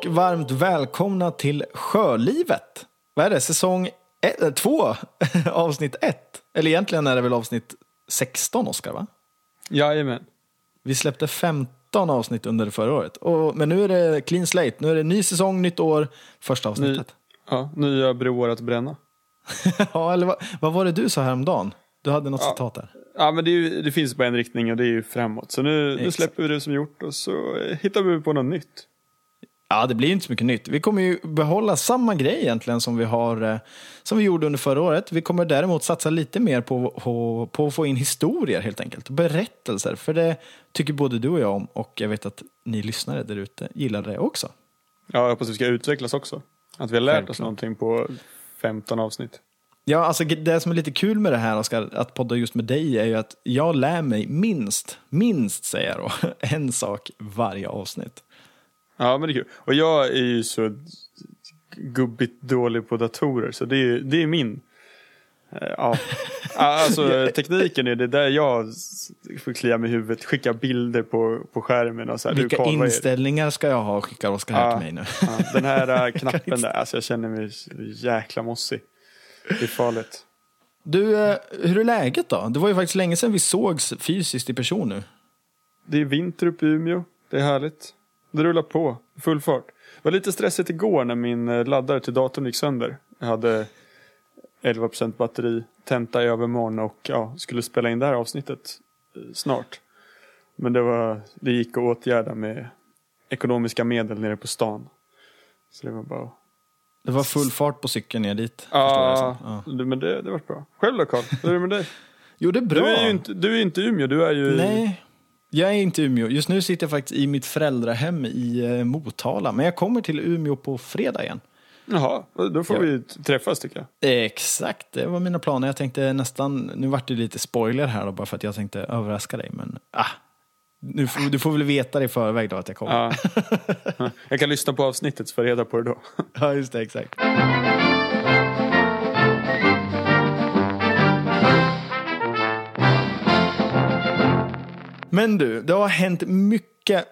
Och varmt välkomna till Sjölivet. Vad är det? Säsong ett, eh, två, avsnitt ett. Eller egentligen är det väl avsnitt 16, Oskar, va? Jajamän. Vi släppte 15 avsnitt under förra året. Och, men nu är det clean slate. Nu är det ny säsong, nytt år, första avsnittet. Ja, nya broar att bränna. ja, eller vad, vad var det du sa häromdagen? Du hade något Ja. citat där. Ja, men det, ju, det finns bara en riktning och det är ju framåt. Så nu, nu släpper vi det som gjort och så hittar vi på något nytt. Ja, det blir inte så mycket nytt. Vi kommer ju behålla samma grej egentligen som vi, har, eh, som vi gjorde under förra året. Vi kommer däremot satsa lite mer på, på, på att få in historier helt enkelt. Berättelser, för det tycker både du och jag om. Och jag vet att ni lyssnare där ute gillar det också. Ja, jag hoppas vi ska utvecklas också. Att vi har lärt Självklart. oss någonting på 15 avsnitt. Ja, alltså det som är lite kul med det här, Oskar, att podda just med dig, är ju att jag lär mig minst, minst säger jag då, en sak varje avsnitt. Ja, men det är kul. Och jag är ju så gubbigt dålig på datorer så det är, det är min. eh, Ja, alltså tekniken är det där jag får klia mig i huvudet, skicka bilder på, på skärmen och så här. du, Vilka det? inställningar ska jag ha, skickar Oskar här Ja. till mig nu. Ja, den här äh, knappen där, alltså jag känner mig jäkla mossig. Det är farligt. Du, eh, hur är läget då? Det var ju faktiskt länge sedan vi sågs fysiskt i person nu. Det är vinter uppe i Umeå. Det är härligt. Det rullar på. Full fart. Det var lite stressigt igår när min eh, laddare till datorn gick sönder. Jag hade 11% batteri, tenta i övermorgon och ja, skulle spela in det här avsnittet eh, snart. Men det, var, det gick att åtgärda med ekonomiska medel nere på stan. Så det var bara Det var full fart på cykeln ner dit. Ja, som. ja. men det, det var bra. Själv då Carl? Hur är det med dig? Jo, det är bra. Du är ju inte, du är inte i Umeå, du är ju. Nej, jag är inte i Umeå. Just nu sitter jag faktiskt i mitt föräldrahem i eh, Motala. Men jag kommer till Umeå på fredag igen. Jaha, då får Ja. vi träffas tycker jag. Exakt, det var mina planer. Jag tänkte nästan, nu vart det lite spoiler här då, bara för att jag tänkte överraska dig. Men ah, nu du får väl veta det i förväg då att jag kommer. Ja. jag kan lyssna på avsnittet så får reda på det då. Ja, just det, exakt. Men du, det har hänt mycket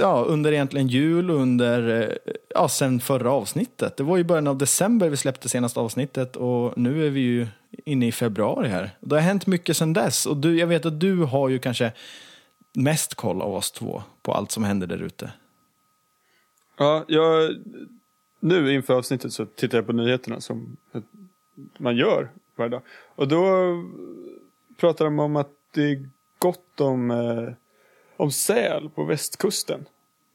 ja, under egentligen jul och under, eh, ja, sen förra avsnittet. Det var ju början av december vi släppte senaste avsnittet och nu är vi ju inne i februari här. Det har hänt mycket sen dess och du, jag vet att du har ju kanske mest koll av oss två på allt som händer där ute. Ja, jag, nu inför avsnittet så tittar jag på nyheterna som man gör varje dag. Och då pratar de om att det gott om, eh, om säl på västkusten.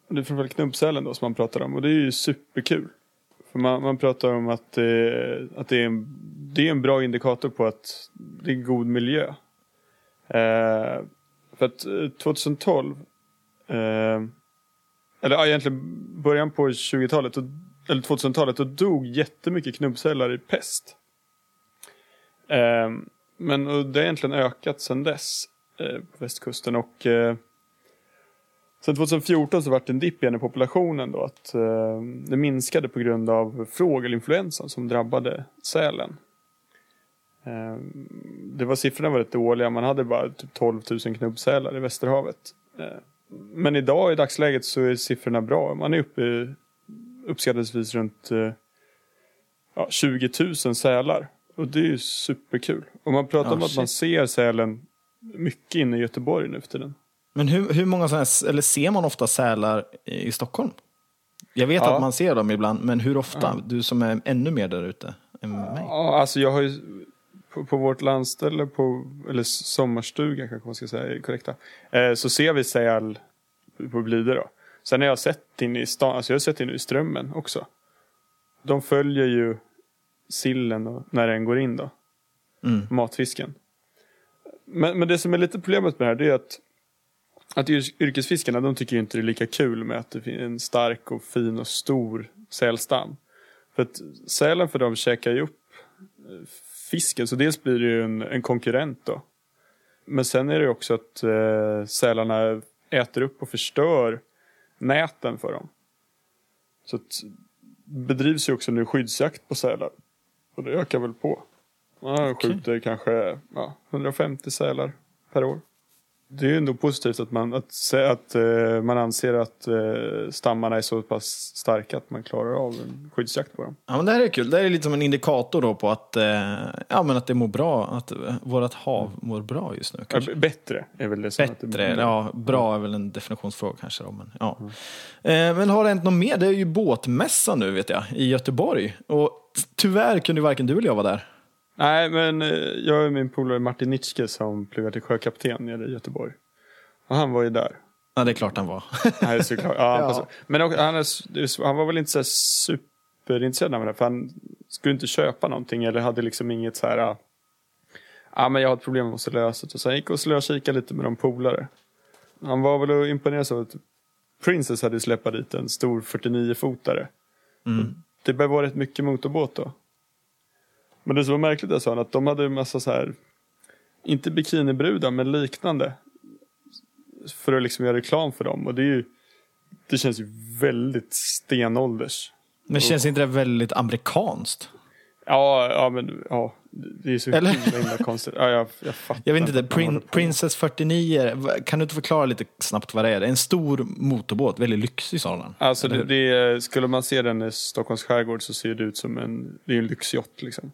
Det är framförallt knubbsälen då som man pratar om och det är ju superkul. För man, man pratar om att, eh, att det, är en, det är en bra indikator på att det är god miljö. Eh, för att eh, 2012 eh, eller ja, egentligen början på 20-talet, eller 2000-talet, då dog jättemycket knubbsälar i pest. Eh, men och det har egentligen ökat sedan dess på västkusten och eh, sen 2014 så vart det en dipp igen i populationen då att eh, det minskade på grund av fågelinfluensan som drabbade sälen. Ehm, det var siffrorna var rätt dåliga, man hade bara typ 12 000 knubbsälar i Västerhavet. Ehm, men idag i dagsläget så är siffrorna bra. Man är uppe uppskattningsvis runt eh, ja, 20 000 sälar. Och det är ju superkul. Och man pratar Ja, om att man shit. ser sälen mycket inne i Göteborg nu för tiden. Men hur, hur många sådana här, eller ser man ofta sälar i Stockholm? Jag vet Ja. att man ser dem ibland, men hur ofta? Du som är ännu mer där ute än mig. Ja, alltså jag har ju på, på vårt landställe, på, eller sommarstuga kanske man ska säga korrekta. Eh, så ser vi säl på Blidö då. Sen har jag sett in i stan, alltså jag har sett in i strömmen också. De följer ju sillen och, när den går in då. Mm. matfisken. Men, men det som är lite problemet med det här det är att, att yrkesfiskarna de tycker ju inte det är lika kul med att det finns en stark och fin och stor sälstam. För att sälen för dem käkar ju upp eh, fisken så dels blir det ju en, en konkurrent då. Men sen är det ju också att eh, sälarna äter upp och förstör näten för dem. Så att bedrivs ju också nu skyddsjakt på sälar. Och det ökar väl på. Man skjuter kanske ja, 150 sälar per år. det är ju ändå positivt att man, att, att, eh, man anser att eh, stammarna är så pass starka att man klarar av en skyddsjakt på dem. Ja, men det här är kul. Det här är lite som en indikator då på att, eh, ja, men att det mår bra, att vårt hav mår bra just nu. Ja, Kanske. bättre är väl det som att det Bättre, ja, bra är väl en definitionsfråga kanske då, men ja. Eh, men har det hänt något mer? Det är ju båtmässa nu vet jag, i Göteborg. Och tyvärr kunde varken du eller jag vara där. Nej, men eh, jag och min polare Martin Nitschke som pluggar till sjökapten nere i Göteborg. Och han var ju där. Ja, det är klart han var. Nej, såklart. Ja, han Ja. Men han, är, han var väl inte så här superintresserad av det. För han skulle inte köpa någonting eller hade liksom inget så här. Ja, ah, men jag har ett problem jag måste lösa. det." Så han gick och slökikade lite med de polare. Han var väl och imponerad av att Princess hade släppt dit en stor 49-fotare. Mm. Det började vara rätt mycket motorbåt då. Men det som var märkligt är så att de hade en massa så här, inte bikinibrudar men liknande. För att liksom göra reklam för dem. Och det är ju, det känns ju väldigt stenålders. Men känns inte det väldigt amerikanskt? Ja, ja men ja, det är så Eller? himla, himla konstigt. Ja, jag, jag fattar Jag vet inte, att de håller Prin-. Princess 49, va- kan du inte förklara lite snabbt vad det är? Det är en stor motorbåt, väldigt lyxig sådan. Alltså det, det, skulle man se den i Stockholms skärgård så ser det ut som en, det är en lyxyacht liksom.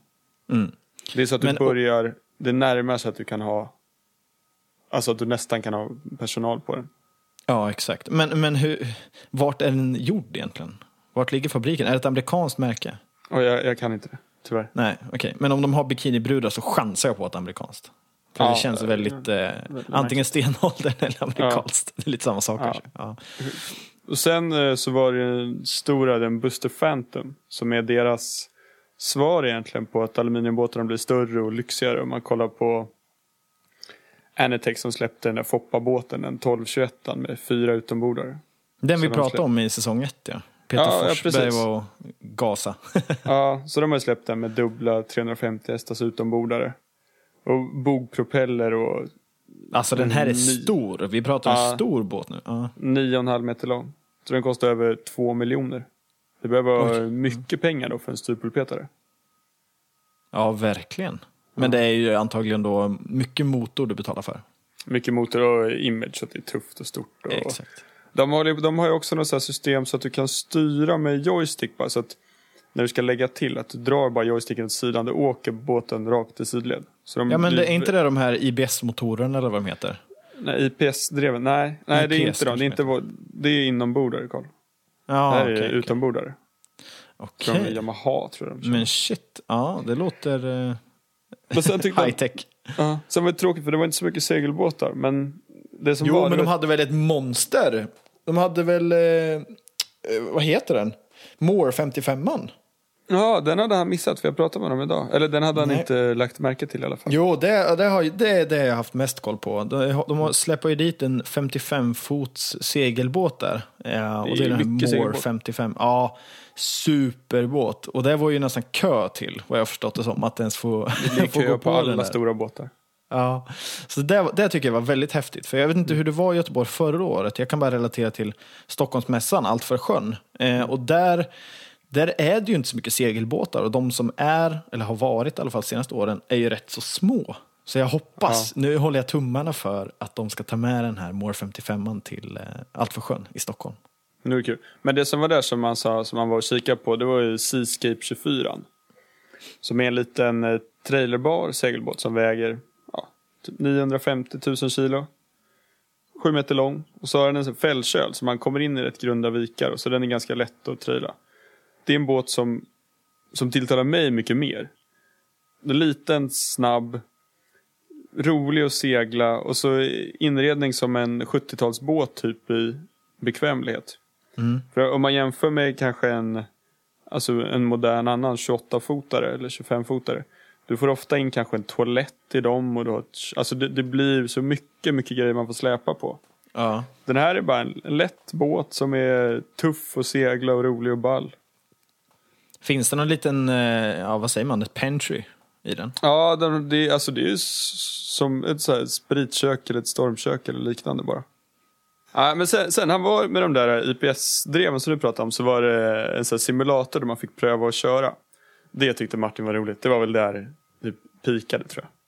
Mm. Det är så att du Men- börjar, det närmar sig att du kan ha, alltså att du nästan kan ha personal på den. Ja, exakt. Men, men hur, vart är den gjord egentligen? Vart ligger fabriken? Är det ett amerikanskt märke? Och jag, jag kan inte det, tyvärr. Nej, okej. Men om de har bikinibrudar så chansar jag på att det är amerikanskt. För Ja, det känns eh, väldigt, eh, antingen stenåldern eller amerikanskt. Det är lite samma sak Ja. kanske. Ja. Och sen eh, så var det den stora, den Buster Phantom, som är deras svar egentligen på att aluminiumbåtarna blir större och lyxigare. Om man kollar på Anetech som släppte den där Foppa-båten, den 1221 med fyra utombordare. Den vi de pratade om i säsong ett, ja. Peter Ja, ja, Forsberg var och gasa. Ja, så de har släppt den med dubbla 350 hästars utombordare. Och bogpropeller och Alltså den här är stor. Vi pratar Ja. en stor båt nu. Ja. 9,5 meter lång. Så den kostar över 2 miljoner. Det behöver vara mycket pengar då för en styrpulpetare. ja, verkligen. Men det är ju antagligen då mycket motor du betalar för. Mycket motor och image så att det är tufft och stort. Och Exakt. de, har, de har ju också något system så att du kan styra med joystick bara så att när du ska lägga till att du drar bara joysticken åt sidan då åker båten rakt i sidled. Ja, men det, är inte det de här IBS-motorerna eller vad de heter? Nej, IPS-dreven, nej, nej det är IPS inte de. Det är, inte det är inombordare Carl. Ja, det här okej. är okej. utombordare. Okej. Från Yamaha tror jag de kör. Men shit, ja det låter high tech. ja, sen var det tråkigt för det var inte så mycket segelbåtar. Men det som Jo, var, men de var- hade väl ett monster? De hade väl, eh, eh, vad heter den? Moore 55an? Ja, den hade han missat för jag pratade med honom idag. Eller den hade han Nej. inte lagt märke till i alla fall. Jo, det, det, har, det är det jag har haft mest koll på. De, de släpper ju dit en 55-fots segelbåt där. Ja, och det Det är är den här mycket Moore segelbåt. 55. Ja, superbåt. Och det var ju nästan kö till, vad jag har förstått det som, att ens få, Det få gå på på alla stora båtar. Ja, så det, det tycker jag var väldigt häftigt. För jag vet inte hur det var i Göteborg förra året. Jag kan bara relatera till Stockholmsmässan, Allt för sjön. Eh, och där, där är det ju inte så mycket segelbåtar. Och de som är, eller har varit i alla fall senaste åren, är ju rätt så små. Så jag hoppas, nu håller jag tummarna för att de ska ta med den här More 55 till eh, Allt för sjön i Stockholm. Nu är det kul. Men det som var där som man sa, som man var och kikade på, det var ju Seascape 24. Som är en liten eh, trailerbar segelbåt som väger ja, typ 950 000 kilo. Sju meter lång. Och så har den en fällköl så man kommer in i rätt grunda vikar. Och så den är ganska lätt att traila. Det är en båt som, som tilltalar mig mycket mer. Den är liten, snabb, rolig att segla och så inredning som en 70-talsbåt typ i bekvämlighet. Mm. För om man jämför med kanske en, alltså en modern annan 28-fotare eller 25-fotare. Du får ofta in kanske en toalett i dem och du har ett, alltså det, det blir så mycket, mycket grejer man får släpa på. Ja. Den här är bara en, en lätt båt som är tuff att segla och rolig och ball. Finns det någon liten, eh, ja vad säger man, ett pantry i den? Ja, den, det, alltså det är ju som ett så här spritkök eller ett stormkök eller liknande bara. Ja, men sen, sen han var med de där IPS-dreven som du pratade om så var det en sån här simulator där man fick pröva att köra. Det tyckte Martin var roligt. Det var väl där det pikade tror jag.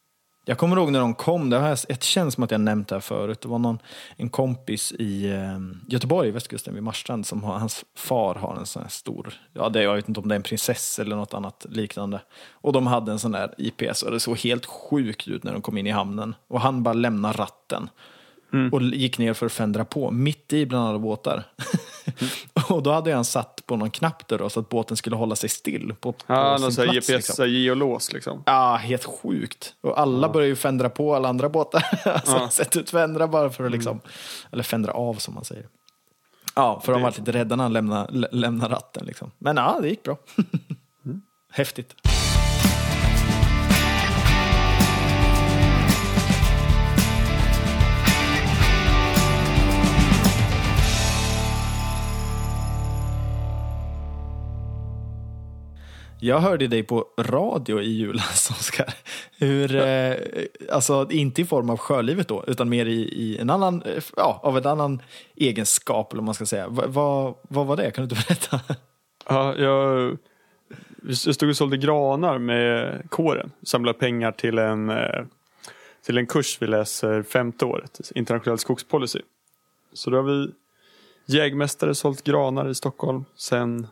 Jag kommer ihåg när de kom, det här, det känns som att jag nämnt det här förut. Det var någon, en kompis i eh, Göteborg, västkusten vid Marstrand, som har, hans far har en sån här stor, ja det, jag vet inte om det är en prinsess eller något annat liknande. Och de hade en sån där IPS och det såg helt sjukt ut när de kom in i hamnen. Och han bara lämnar ratten. Mm. Och gick ner för att fändra på, mitt i bland alla båtar. Mm. och då hade han satt på någon knapp där då, så att båten skulle hålla sig still. På, på ja, någon sån GPS liksom. geolås liksom. Ja, helt sjukt. Och alla ja. började ju fändra på alla andra båtar. alltså, ja. Sätt ut fändra bara för att liksom, mm. eller fändra av som man säger. Ja, för det... de var lite rädda när han lämnade, lämnade ratten liksom. Men ja, det gick bra. mm. Häftigt. Jag hörde dig på radio i julas, Oskar. Hur, eh, alltså, inte i form av sjölivet då, utan mer i, i, en annan, ja, av en annan egenskap, eller man ska säga. Va, va, vad var det? Kan du inte berätta? Ja, jag, jag stod och sålde granar med kåren. Samlade pengar till en, eh, till en kurs vi läser femte året, internationell skogspolicy. Så då har vi jägmästare sålt granar i Stockholm sen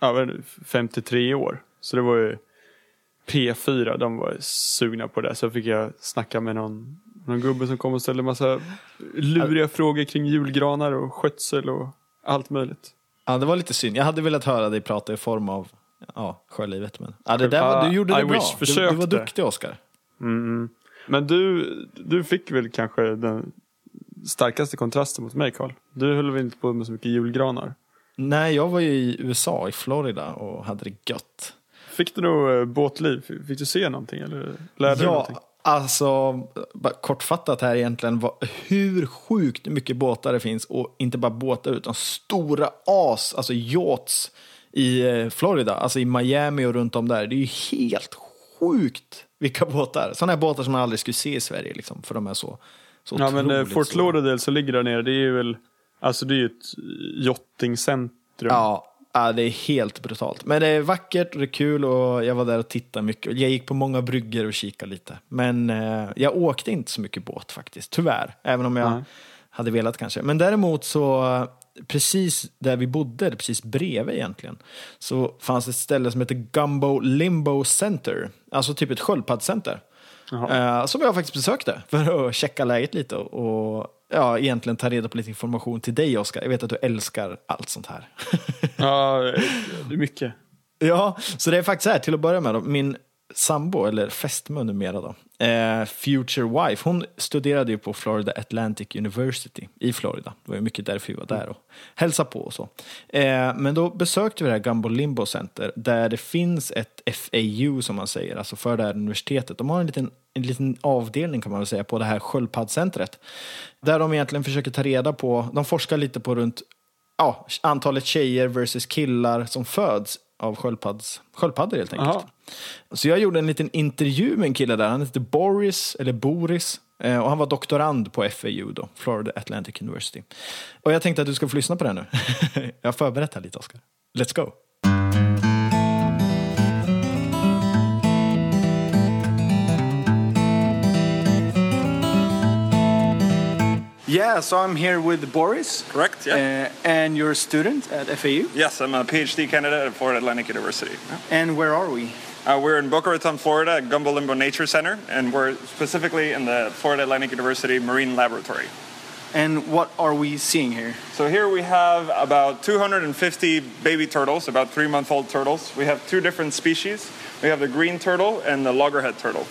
ja, 53 år. Så det var ju P4, de var sugna på det. Så fick jag snacka med någon, någon gubbe som kom och ställde massa luriga frågor kring julgranar och skötsel och allt möjligt. Ja, det var lite synd. Jag hade velat höra dig prata i form av ja, sjölivet. Men ja, det där var, du gjorde det I bra. Du, du, var duktig, Oskar. Mm. Men du, du fick väl kanske den starkaste kontrasten mot mig, Karl. Du höll väl inte på med så mycket julgranar? Nej, jag var ju i USA, i Florida och hade det gött. Fick du nog eh, båtliv? Fick du se någonting eller lärde ja, någonting? Alltså, kortfattat här egentligen, var, hur sjukt mycket båtar det finns och inte bara båtar utan stora as, alltså yachts i eh, Florida, alltså i Miami och runt om där. Det är ju helt sjukt vilka båtar. Sådana här båtar som man aldrig skulle se i Sverige liksom, för de är så, så Ja men eh, Fort Lauderdale så ligger där nere, det är väl, alltså det är ju ett yachtingcentrum. Ja, Ja, det är helt brutalt. Men det är vackert och det är kul och jag var där och tittade mycket. Jag gick på många brygger och kikade lite. Men eh, jag åkte inte så mycket båt faktiskt, tyvärr. Även om jag mm. hade velat kanske. Men däremot så, precis där vi bodde, precis bredvid egentligen, så fanns ett ställe som heter Gumbo Limbo Center. Alltså typ ett sköldpaddscenter. Uh, som jag faktiskt besökte för att checka läget lite och ja, egentligen ta reda på lite information till dig Oskar. Jag vet att du älskar allt sånt här. ja, det är mycket. Ja, så det är faktiskt så här till att börja med. Då, min sambo, eller fästmö numera då, eh, Future Wife, hon studerade ju på Florida Atlantic University i Florida. Det var ju mycket därför vi var där och hälsade på och så. Eh, men då besökte vi det här Gumbo Limbo Center där det finns ett FAU som man säger, alltså för det här universitetet. De har en liten, en liten avdelning kan man väl säga på det här sköldpaddscentret. Där de egentligen försöker ta reda på, de forskar lite på runt ja, antalet tjejer versus killar som föds av sköldpadds, sköldpaddor helt enkelt. Aha. Så jag gjorde en liten intervju med en kille där, han heter Boris, eller Boris, eh, och han var doktorand på FAU då, Florida Atlantic University. Och jag tänkte att du ska få lyssna på det nu. jag har förberett här lite, Oskar. Let's go! Yeah, so I'm here with Boris. Correct, yeah. Uh, and you're a student at FAU? Yes, I'm a PhD candidate at Florida Atlantic University. And where are we? Uh, we're in Boca Raton, Florida at Gumbo Limbo Nature Center, and we're specifically in the Florida Atlantic University Marine Laboratory. And what are we seeing here? So here we have about 250 baby turtles, about three-month-old turtles. We have two different species. We have the green turtle and the loggerhead turtle.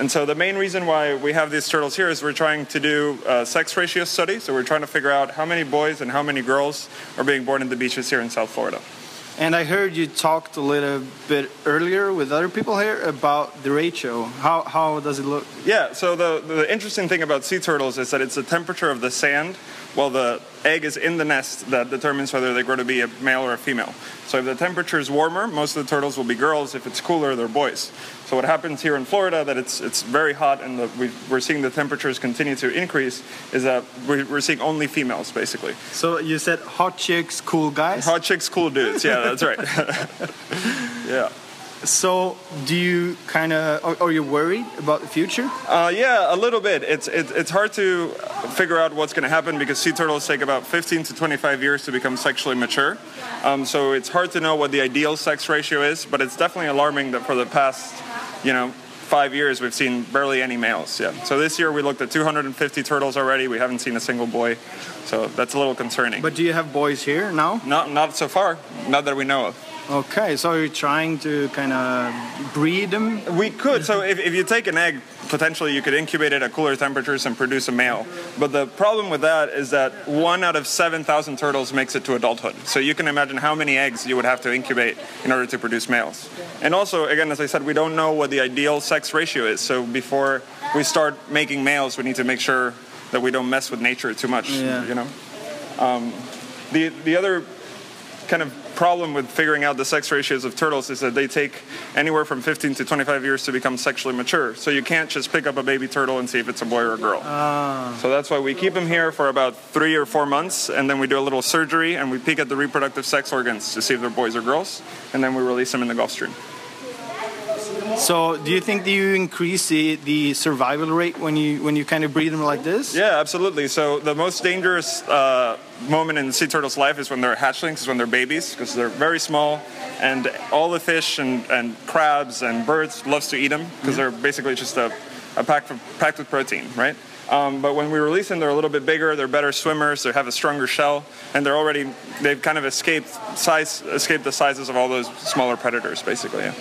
And so the main reason why we have these turtles here is we're trying to do a sex ratio study. So we're trying to figure out how many boys and how many girls are being born in the beaches here in South Florida. And I heard you talked a little bit earlier with other people here about the ratio. How, how does it look? Yeah, so the, the interesting thing about sea turtles is that it's the temperature of the sand while the egg is in the nest that determines whether they grow to be a male or a female. So if the temperature is warmer, most of the turtles will be girls. If it's cooler, they're boys. So what happens here in Florida, that it's it's very hot and the, we, are seeing the temperatures continue to increase, is that we're, we're, seeing only females basically. So you said hot chicks, cool guys. Hot chicks, cool dudes. Yeah, that's right. yeah. So, do you kind of are, are you worried about the future? Uh, yeah, a little bit. It's it, it's hard to figure out what's going to happen because sea turtles take about 15 to 25 years to become sexually mature. Um, so it's hard to know what the ideal sex ratio is, but it's definitely alarming that for the past, you know, five years we've seen barely any males. Yeah. So this year we looked at 250 turtles already. We haven't seen a single boy, so that's a little concerning. But do you have boys here now? not not so far, not that we know of. Okay, so you're trying to kind of breed them. We could. So if, if you take an egg, potentially you could incubate it at cooler temperatures and produce a male. But the problem with that is that one out of 7,000 turtles makes it to adulthood. So you can imagine how many eggs you would have to incubate in order to produce males. And also, again, as I said, we don't know what the ideal sex ratio is. So before we start making males, we need to make sure that we don't mess with nature too much. Yeah. You know. Um, the the other kind of problem with figuring out the sex ratios of turtles is that they take anywhere from 15 to 25 years to become sexually mature. So you can't just pick up a baby turtle and see if it's a boy or a girl. So that's why we keep them here for about three or four months, and then we do a little surgery and we peek at the reproductive sex organs to see if they're boys or girls, and then we release them in the Gulf Stream. So, do you think that you increase the, the survival rate when you when you kind of breed them like this? Yeah, absolutely. So the most dangerous uh, moment in sea turtles' life is when they're hatchlings, is when they're babies, because they're very small, and all the fish and, and crabs and birds loves to eat them because they're basically just a, a pack for, packed with protein, right? Um, but when we release them, they're a little bit bigger. They're better swimmers. They have a stronger shell, and they're already they've kind of escaped size escaped the sizes of all those smaller predators, basically. Yeah.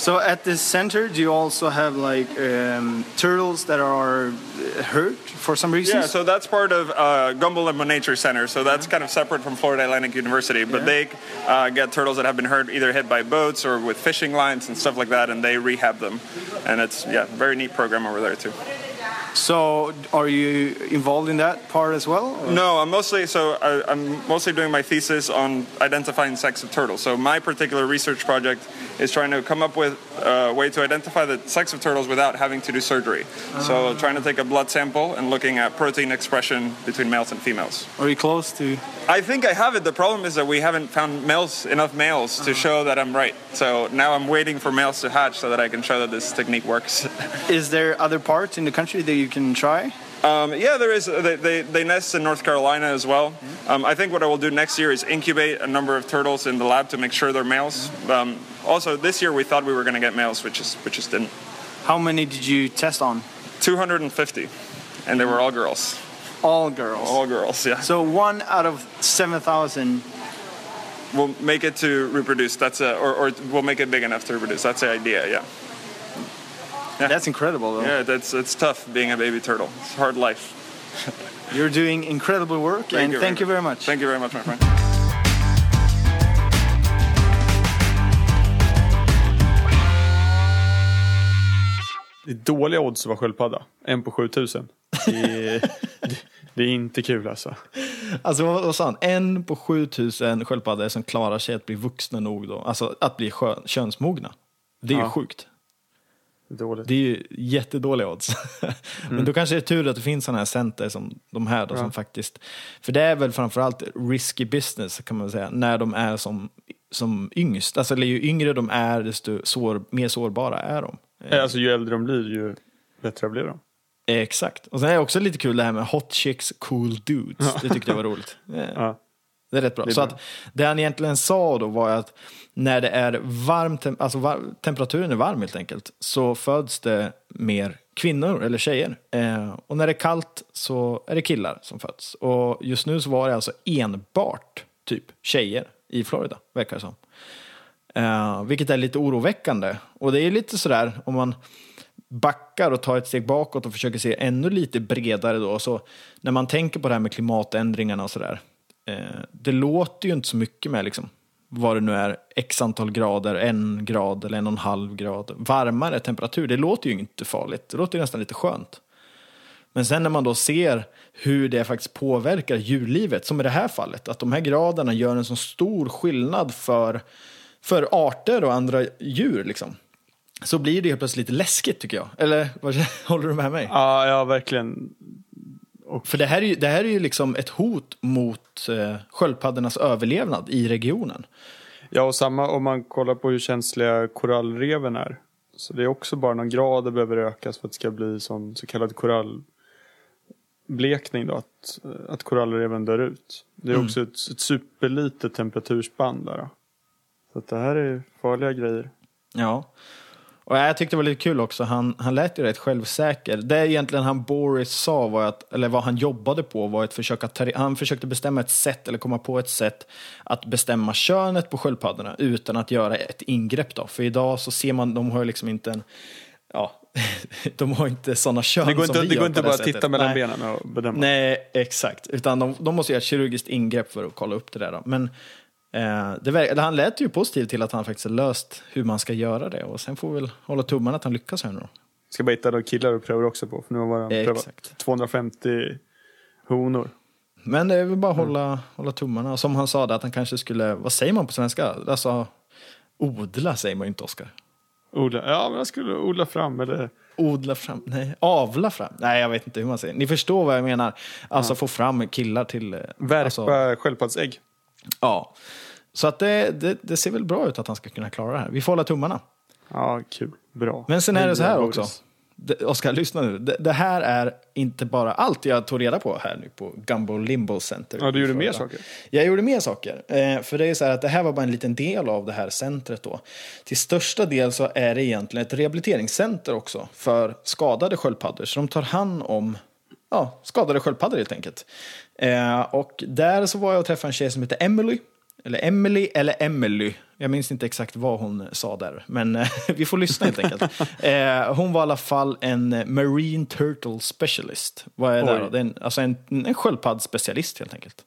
So, at the center, do you also have like um, turtles that are uh, hurt for some reason? Yeah, so that's part of uh, Gumbel Nature Center. So that's kind of separate from Florida Atlantic University. But Yeah. they uh, get turtles that have been hurt, either hit by boats or with fishing lines and stuff like that, and they rehab them. And it's yeah, very neat program over there too. So, are you involved in that part as well? or- No, I'm mostly so I, I'm mostly doing my thesis on identifying sex of turtles. So my particular research project is trying to come up with a way to identify the sex of turtles without having to do surgery. So ah. trying to take a blood sample and looking at protein expression between males and females. Are you close to? I think I have it. The problem is that we haven't found males enough males to ah. show that I'm right. So now I'm waiting for males to hatch so that I can show that this technique works. Is there other parts in the country that you can try? um, yeah, there is. They, they, they nest in North Carolina as well. Um, I think what I will do next year is incubate a number of turtles in the lab to make sure they're males. Um, also, this year we thought we were going to get males, which is which just didn't. How many did you test on? 250, and they were all girls. All girls. All girls. Yeah. So one out of seven thousand. We'll make it to reproduce. That's a, or, or we'll make it big enough to reproduce. That's the idea. Yeah. Yeah. That's incredible, though. Yeah, that's it's tough being a baby turtle. It's hard life. You're doing incredible work, and thank you very much. Thank you very much, my friend. Det är dåliga odds att vara sköldpadda. En på 7000. Det är, det, är inte kul alltså. Alltså vad, vad sa han? En på 7000 sköldpaddor som klarar sig att bli vuxna nog då, alltså att bli könsmogna. Det är Ja. sjukt. Det är dåligt. Det är ju jättedåliga odds. Men då kanske det är tur att det finns sådana här center som de här då, som faktiskt, för det är väl framförallt risky business kan man säga, när de är som, som yngst. Alltså ju yngre de är, desto sår, mer sårbara är de. Eh, Alltså ju äldre de blir ju bättre blir de. Exakt. Och sen är det också lite kul det här med hot chicks, cool dudes. Det tyckte jag var roligt. Eh, Ja. Det är rätt bra. Det är så bra. att det han egentligen sa då var att när det är varm, tem- alltså var, temperaturen är varm helt enkelt, så föds det mer kvinnor eller tjejer. Eh, och när det är kallt så är det killar som föds. Och just nu så var det alltså enbart typ tjejer i Florida, verkar det som. Eh, vilket är lite oroväckande. Och det är lite sådär, om man backar och tar ett steg bakåt och försöker se ännu lite bredare då. Så när man tänker på det här med klimatändringarna och sådär. Eh, det låter ju inte så mycket med liksom, vad det nu är, x antal grader, en grad eller en och en halv grad. Varmare temperatur, det låter ju inte farligt. Det låter ju nästan lite skönt. Men sen när man då ser hur det faktiskt påverkar djurlivet, som i det här fallet, att de här graderna gör en så stor skillnad för, för arter och andra djur, liksom, så blir det helt plötsligt lite läskigt tycker jag. Eller vad, håller du med mig? Ja, ja verkligen. För det här är ju, det här är ju liksom ett hot mot eh, sköldpaddornas överlevnad i regionen. Ja, och samma om man kollar på hur känsliga korallreven är. Så det är också bara någon grad det behöver ökas för att det ska bli sån så kallad korallblekning då, att, att korallreven dör ut. Det är Mm. också ett, ett superlitet temperaturspann där. Då. Så det här är farliga grejer. Ja. Och jag tyckte det var lite kul också, han, han lät ju rätt självsäker. Det egentligen han Boris sa, var att, eller vad han jobbade på, var att försöka ta, han försökte bestämma ett sätt, eller komma på ett sätt att bestämma könet på sköldpaddorna utan att göra ett ingrepp. Då. För idag så ser man, de har ju liksom inte en, ja, de har inte sådana kön Det går som inte, vi det går inte bara att titta mellan Nej. benen och bedöma. Nej, exakt. Utan de, de måste göra ett kirurgiskt ingrepp för att kolla upp det där. Då. Men det, verk- eller han lät ju positiv till att han faktiskt löst hur man ska göra det. Och sen får vi väl hålla tummarna att han lyckas här nu då. Ska bara hitta några killar och pröva också på. För nu har han Eh, prövat exakt. 250 honor. Men det är väl bara hålla, hålla tummarna. Som han sa, där, att han kanske skulle, vad säger man på svenska? Alltså, odla säger man ju inte, Oskar. Odla. Ja, men jag skulle odla fram eller... Odla fram, nej, avla fram. Nej, jag vet inte hur man säger. Ni förstår vad jag menar. Alltså få fram killar till... eh, Värpa Alltså, sköldpaddsägg. Ja. Så att det, det, det ser väl bra ut att han ska kunna klara det här. Vi får hålla tummarna. Ja, kul. Bra. Men sen är det så här också. Oskar, lyssna nu. Det, det här är inte bara allt jag tog reda på här nu på Gumbo Limbo Center. Ja, du gjorde mer saker. Jag gjorde mer saker. Eh, för det är så här att det här var bara en liten del av det här centret då. Till största del så är det egentligen ett rehabiliteringscenter också för skadade sköldpaddor. Så de tar hand om ja, skadade sköldpaddor helt enkelt. Eh, och där så var jag och träffade en tjej som heter Emily. Eller Emily eller Emily. Jag minns inte exakt vad hon sa där. Men eh, vi får lyssna helt enkelt. Eh, hon var i alla fall en Marine Turtle Specialist. Vad är det då? En, alltså en, en sköldpaddsspecialist helt enkelt.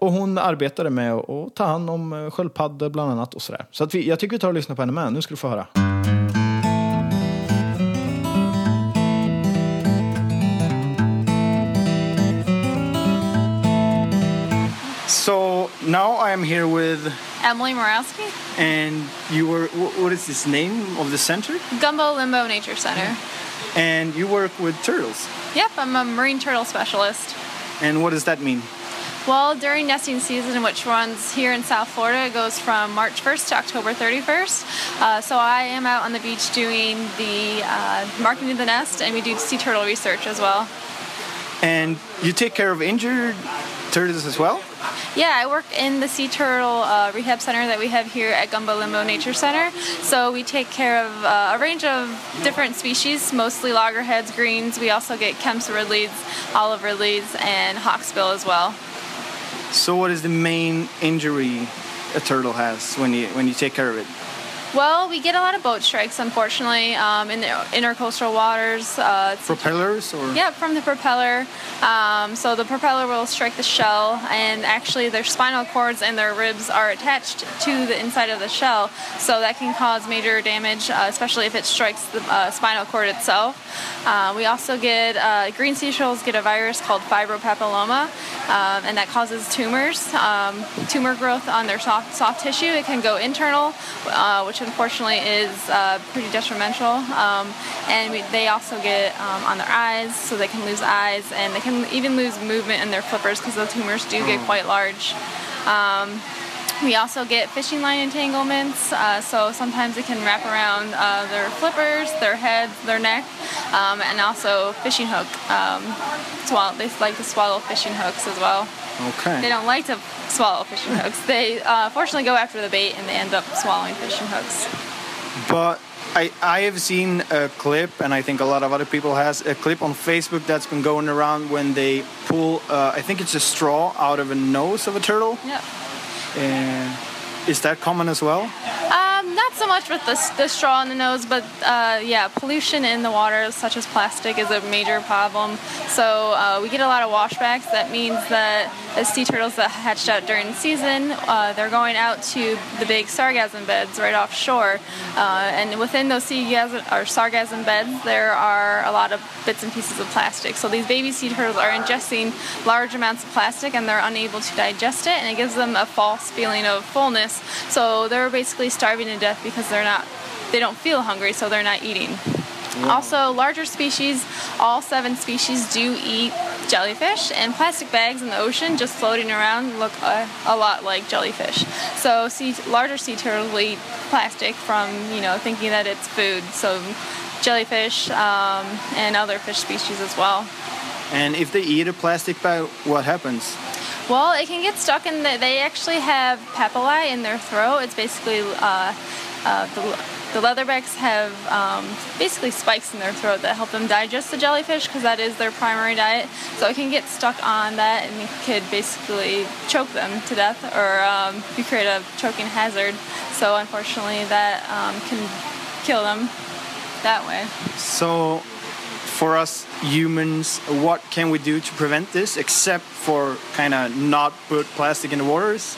Och hon arbetade med att, ta hand om sköldpaddor bland annat och sådär. Så att vi, jag tycker vi tar och lyssnar på henne med. Nu ska du få höra. So now I am here with, Emily Morawski, and you were, what is this name of the center? Gumbo Limbo Nature Center. And you work with turtles. Yep, I'm a marine turtle specialist. And what does that mean? Well, during nesting season, which runs here in South Florida, it goes from March 1st to October 31st. Uh, so I am out on the beach doing the uh, marking of the nest, and we do sea turtle research as well. And you take care of injured turtles as well? Yeah, I work in the sea turtle uh, rehab center that we have here at Gumbo Limbo Nature Center. So we take care of uh, a range of different species, mostly loggerheads, greens. We also get Kemp's ridleys, olive ridleys, and hawksbill as well. So what is the main injury a turtle has when you when you take care of it? Well, we get a lot of boat strikes, unfortunately, um, in the intercoastal waters. Uh, Propellers or yeah, from the propeller. Um, so the propeller will strike the shell, and actually their spinal cords and their ribs are attached to the inside of the shell. So that can cause major damage, uh, especially if it strikes the uh, spinal cord itself. Uh, we also get uh, green seashells get a virus called fibropapilloma, um, and that causes tumors, um, tumor growth on their soft, soft tissue. It can go internal, uh, which unfortunately is uh, pretty detrimental. Um, and we, they also get um, on their eyes, so they can lose eyes, and they can even lose movement in their flippers because the tumors do get quite large. Um, we also get fishing line entanglements, uh, so sometimes it can wrap around uh, their flippers, their heads, their neck, um, and also fishing hook. Um, swallow, they like to swallow fishing hooks as well. They don't like to swallow fishing hooks. They uh, fortunately go after the bait and they end up swallowing fishing hooks. But I I have seen a clip, and I think a lot of other people has a clip on Facebook that's been going around when they pull. Uh, I think it's a straw out of a nose of a turtle. Yep. Uh, is that common as well? Um, not so much with the, the straw in the nose, but uh, yeah, pollution in the water, such as plastic, is a major problem. So uh, we get a lot of washbacks. That means that the sea turtles that hatched out during season, uh, they're going out to the big sargassum beds right offshore, uh, and within those sea gas- or sargassum beds, there are a lot of bits and pieces of plastic. So these baby sea turtles are ingesting large amounts of plastic, and they're unable to digest it, and it gives them a false feeling of fullness. So they're basically starving to death because they're not, they don't feel hungry, so they're not eating. Also, larger species, all seven species do eat jellyfish, and plastic bags in the ocean just floating around look a, a lot like jellyfish. So sea, larger sea turtles eat plastic from you know thinking that it's food. So jellyfish um, and other fish species as well. And if they eat a plastic bag, what happens? Well, it can get stuck in the. They actually have papillae in their throat. It's basically uh, uh, the, the leatherbacks have um, basically spikes in their throat that help them digest the jellyfish because that is their primary diet. So it can get stuck on that and it could basically choke them to death or um, you create a choking hazard. So unfortunately, that um, can kill them that way. So, for us humans, what can we do to prevent this except for kind of not put plastic in the waters?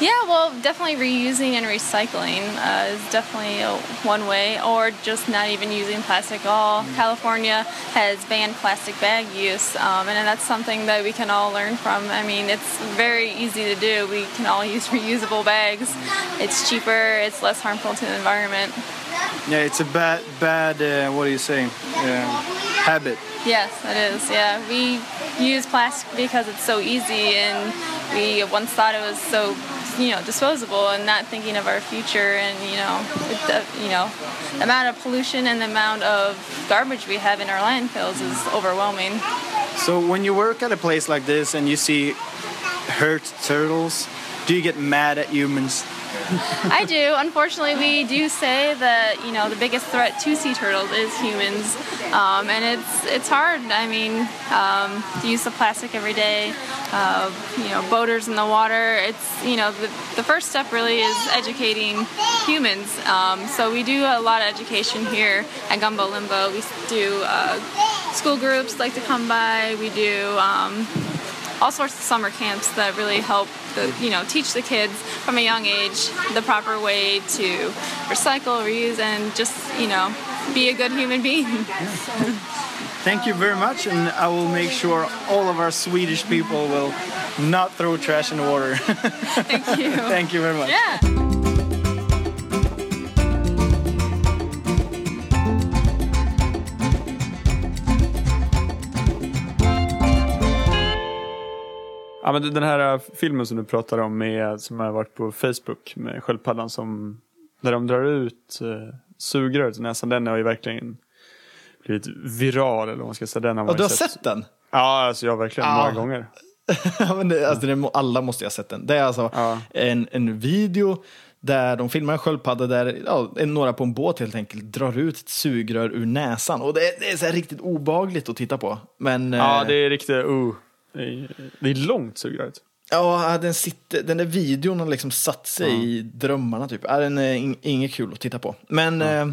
Yeah, well, definitely reusing and recycling uh, is definitely uh, one way, or just not even using plastic at all. California has banned plastic bag use, um, and that's something that we can all learn from. I mean, it's very easy to do. We can all use reusable bags. It's cheaper, it's less harmful to the environment. Yeah, it's a bad, bad. Uh, what do you say? Uh, habit. Yes, it is. Yeah, we use plastic because it's so easy, and we once thought it was so, you know, disposable, and not thinking of our future, and you know, it, you know, the amount of pollution and the amount of garbage we have in our landfills is overwhelming. So, when you work at a place like this and you see hurt turtles, do you get mad at humans? I do. Unfortunately, we do say that you know the biggest threat to sea turtles is humans, um, and it's it's hard. I mean, um, the use of plastic every day, uh, you know, boaters in the water. It's you know the, the first step really is educating humans. Um, so we do a lot of education here at Gumbo Limbo. We do uh, school groups like to come by. We do. All sorts of summer camps that really help the, you know teach the kids from a young age the proper way to recycle reuse and just you know be a good human being Thank you very much, and I will make sure all of our Swedish people will not throw trash in the water. thank you Thank you very much. yeah Ja, men den här äh, filmen som du pratar om med, som har varit på Facebook med sköldpaddan som där de drar ut uh, sugröret i näsan. Den har ju verkligen blivit viral eller vad man ska säga. Den har Och du ju har sett den? Ja, alltså jag har verkligen Ja. många gånger. Ja, det, alltså, det, alla måste jag ha sett den. Det är alltså Ja. en, en video där de filmar en sköldpadda där ja, några på en båt helt enkelt drar ut ett sugrör ur näsan. Och det, är- det är så riktigt obagligt att titta på. Men Ja, eh, det är riktigt, uh, det, är, långt sugröret. ja, den, sitter, den där videon har liksom satt sig i drömmarna typ. Ja, den är in, inget kul att titta på. Men eh,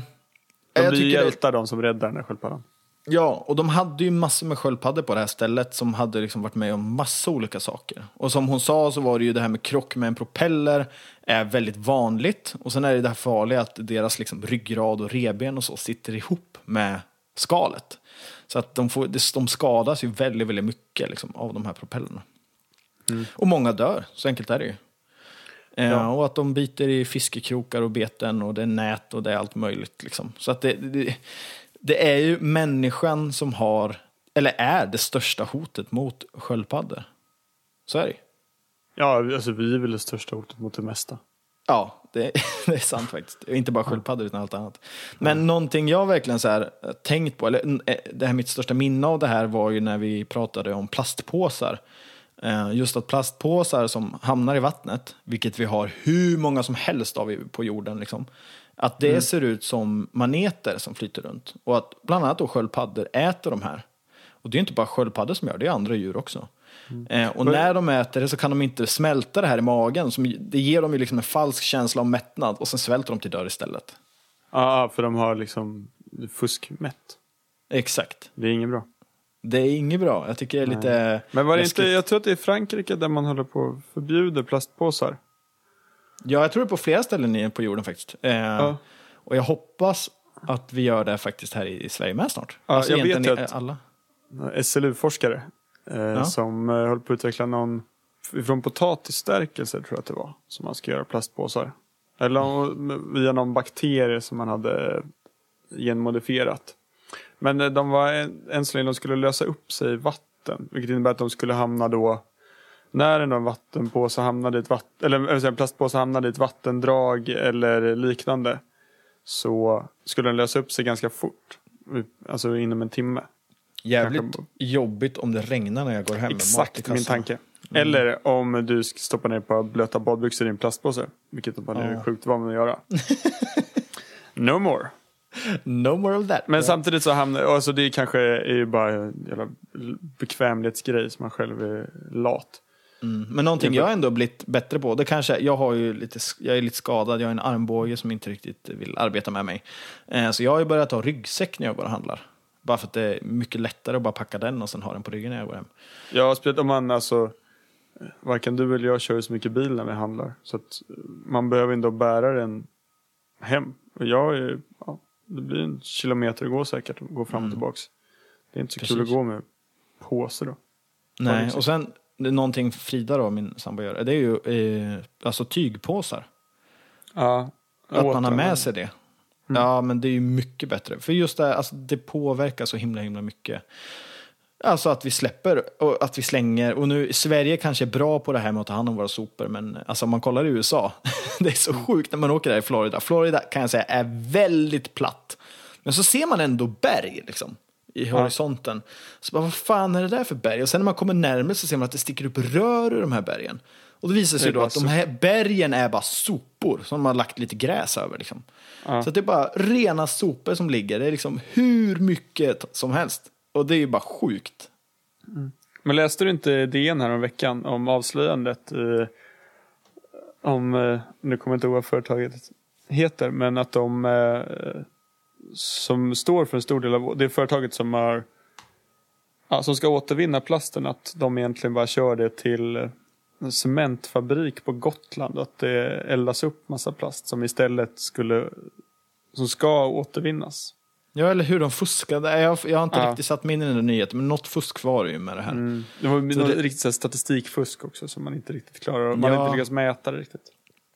De blir tycker det, hjältar de som räddar den där sköldpaddan. Ja, och de hade ju massor med sköldpaddor på det här stället som hade liksom varit med om massa olika saker. Och som hon sa så var det ju det här med krock med en propeller är väldigt vanligt. Och sen är det det här farliga att deras liksom ryggrad och reben och så sitter ihop med skalet. Så att de, får, de skadas ju väldigt, väldigt mycket liksom, av de här propellerna. Och många dör, så enkelt är det ju. Eh, Och att de biter i fiskekrokar och beten och det är nät och det är allt möjligt. Liksom. Så att det, det, det är ju människan som har, eller är det största hotet mot sköldpaddor. Så är det ju. Ja, alltså vi är väl det största hotet mot det mesta. Ja, det, det är sant faktiskt. Inte bara sköldpaddor utan allt annat. Men någonting jag verkligen så här, eh, tänkt på, eller eh, det här mitt största minne av det här var ju när vi pratade om plastpåsar. Eh, Just att plastpåsar som hamnar i vattnet, vilket vi har hur många som helst av på jorden, liksom, att det ser ut som maneter som flyter runt. Och att bland annat då sköldpaddor äter de här. Och det är inte bara sköldpaddor som gör det, det är andra djur också. Eh, och när de äter det så kan de inte smälta det här i magen. Som, det ger dem ju liksom en falsk känsla av mättnad och sen svälter de till död istället. Ja, för de har liksom fuskmätt. Exakt. Det är inget bra. Det är inget bra. Jag tycker det är lite Men var det läskigt. inte, jag tror att det är Frankrike där man håller på att förbjuda plastpåsar. Ja, jag tror det är på flera ställen på jorden faktiskt. Eh, Ja. Och jag hoppas att vi gör det faktiskt här i Sverige med snart. Ja, jag vet att- alla. SLU-forskare eh, Ja. som eh, höll på att utveckla någon från potatisstärkelse tror jag att det var. Som man ska göra plastpåsar. Eller om- via någon bakterie som man hade genmodifierat. Men eh, de var än så länge de skulle lösa upp sig i vatten. Vilket innebär att de skulle hamna då när en vattenpåse hamnade i ett vatten, eller eller en plastpåse hamnade i ett vattendrag eller liknande så skulle den lösa upp sig ganska fort. Alltså inom en timme. Jävligt Kanske- jobbigt om det regnar när jag går hem Exakt min tanke. Eller om du ska stoppa ner ett par blöta badbyxor i en plastpåse. Vilket man är Ja. sjukt van att göra. no more. No more of that. Men samtidigt så hamnar, alltså det kanske är ju bara en jävla bekvämlighetsgrej som man själv är lat. Men någonting jag ändå blivit bättre på, det kanske, jag har ju lite, jag är lite skadad, jag har en armbåge som inte riktigt vill arbeta med mig. Eh, Så jag har ju börjat ha ryggsäck när jag går och handlar. Bara för att det är mycket lättare att bara packa den och sen ha den på ryggen när jag går hem. Ja, speciellt om man alltså Varken du eller jag kör så mycket bil när vi handlar. Så att man behöver inte bära den hem. Och jag är, ja, det blir en kilometer att gå säkert. Gå fram och tillbaks. Det är inte så kul att Precis. gå med påse då. Nej, och sen någonting Frida då, min sambo gör, det är ju eh, alltså tygpåsar. Ja, Att man har med sig det. Ja, men det är ju mycket bättre. För just det, alltså, det påverkar så himla, himla mycket. Alltså att vi släpper och att vi slänger. Och nu, Sverige kanske är bra på det här med att ta hand om våra sopor, men alltså om man kollar i USA, det är så sjukt när man åker där i Florida. Florida kan jag säga är väldigt platt. Men så ser man ändå berg liksom, i horisonten. Så bara, vad fan är det där för berg? Och sen när man kommer närmare så ser man att det sticker upp rör ur de här bergen. Och det visar sig Det då att de här bergen är bara sopor som man har lagt lite gräs över. Liksom. Så att det är bara rena sopor som ligger. Det är liksom hur mycket som helst. Och det är ju bara sjukt. Men läste du inte DN här om veckan om avslöjandet i, om, eh, nu kommer jag inte ihåg vad företaget heter, men att de eh, som står för en stor del av, det är företaget som har ja, som ska återvinna plasten, att de egentligen bara kör det till eh, cementfabrik på Gotland, att det eldas upp massa plast som istället skulle, som ska återvinnas. Ja, eller hur de fuskade. Jag, jag har inte Ja. riktigt satt mig in i den nyheten, men något fusk var det ju med det här. Det var något det- riktigt så här statistikfusk också som man inte riktigt klarar av. Man har Ja. inte lyckats mäta det riktigt.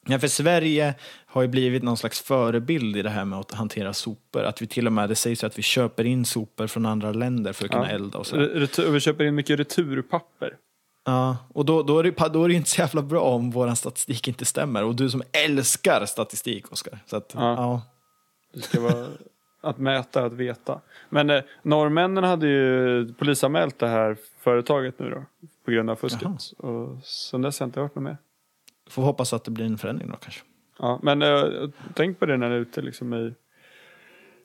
Ja, för Sverige har ju blivit någon slags förebild i det här med att hantera sopor. Att vi till och med, det sägs att vi köper in sopor från andra länder för att kunna Ja. elda och så. Re- retur, vi köper in mycket returpapper. Ja, och då, då, är det, då är det inte så jävla bra om vår statistik inte stämmer. Och du som älskar statistik, Oskar. Så att, Ja. ja. Det ska vara att mäta, att veta. Men eh, norrmännen hade ju polisanmält det här företaget nu då. På grund av fusket. Och sen dess har jag inte hört något mer. Får hoppas att det blir en förändring då kanske. Ja, men eh, tänk på det när ni är ute liksom i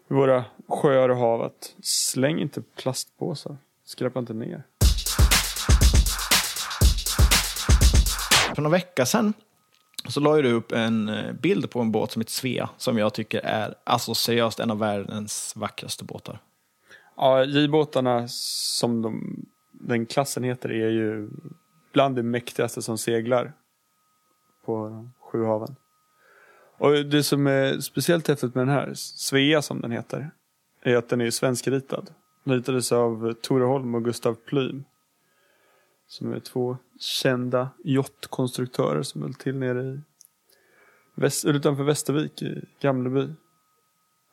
våra sjöar och hav. Att släng inte plastpåsar. Skräpa inte ner. För några vecka sedan så la ju du upp en eh, bild på en båt som heter Svea. Som jag tycker är alltså seriöst en av världens vackraste båtar. Ja, J-båtarna som de, den klassen heter är ju bland det mäktigaste som seglar på de sju haven. Och det som är speciellt häftigt med den här, Svea som den heter, är att den är svenskritad. Den ritades av Tore Holm och Gustav Plym. Som är två kända yachtkonstruktörer som höll till nere i väst, utanför Västervik i Gamleby.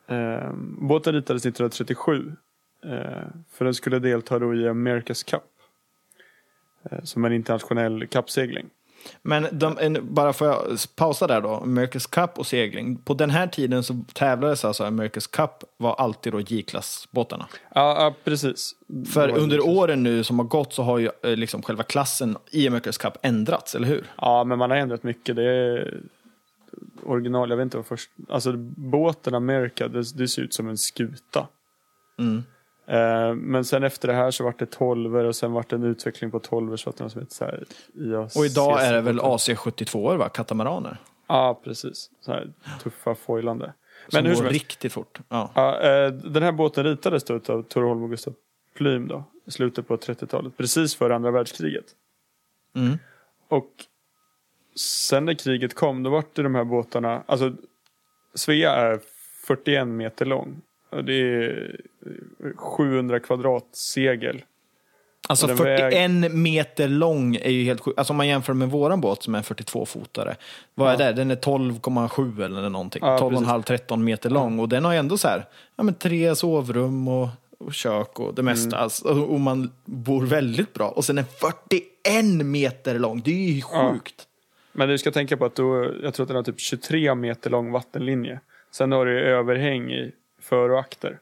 Eh, båten ritades 1937 Eh, för den skulle delta då i America's Cup. Eh, som en internationell kappsegling. Men de, en, bara får jag pausa där då. America's Cup och segling. På den här tiden så tävlades alltså America's Cup var alltid då J-klassbåtarna. Ja, ja precis. För under åren nu som har gått så har ju eh, liksom själva klassen i America's Cup ändrats, eller hur? Ja, men man har ändrat mycket. Det är original, jag vet inte vad först... Alltså båten America, det, det ser ut som en skuta. Mm. Eh, men sen efter det här så vart det 12 och sen vart det en utveckling på 12 så att det som heter så här IAC. Och idag är det väl AC72 va? Katamaraner. Ja, precis. Så här tuffa foilande. Som Men hur går som riktigt fort. Ja. Eh, den här båten ritades då av Tore Holm och Gustav Plym då, i slutet på 30-talet, precis före andra världskriget. Mm. Och sen när kriget kom, då var det de här båtarna, alltså Svea är 41 meter lång. Det är 700 kvadrat segel. Alltså Och den 41 meter lång är ju helt sjukt. Alltså om man jämför med våran båt som är 42-fotare. Vad är det? Den är 12,7 eller någonting. Ja, 12,5-13 meter lång. Och den har ändå så här, ja men tre sovrum och och kök och det mesta. Alltså, och man bor väldigt bra. Och sen är 41 meter lång. Det är ju Ja. sjukt. Men du ska tänka på att då, jag tror att den har typ 23 meter lång vattenlinje. Sen har du överhäng i för och akter.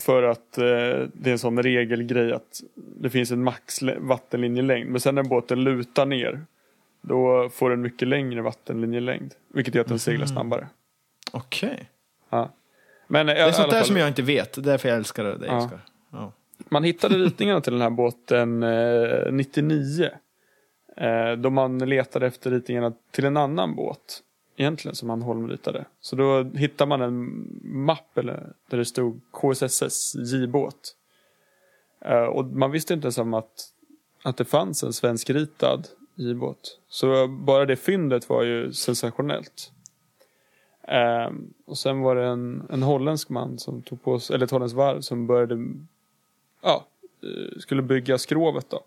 För att eh, det är en sån regelgrej att det finns en max lä- vattenlinjelängd. Men sen när båten lutar ner då får den mycket längre vattenlinjelängd. Vilket gör att den seglar snabbare. Okej. Ja. Men Det är sånt där som jag inte vet. Det är därför jag älskar det. Ja. Ja. Man hittade ritningarna till den här båten eh, 99. Eh, då man letade efter ritningarna till en annan båt. Egentligen som han Holm ritade. Så då hittade man en mapp eller, där det stod KSSS J-båt. Eh, och man visste inte ens om att, att det fanns en svenskritad J-båt. Så bara det fyndet var ju sensationellt. Eh, och sen var det en, en holländsk man som tog på sig, eller ett holländskt varv som började ja, eh, skulle bygga skrovet då.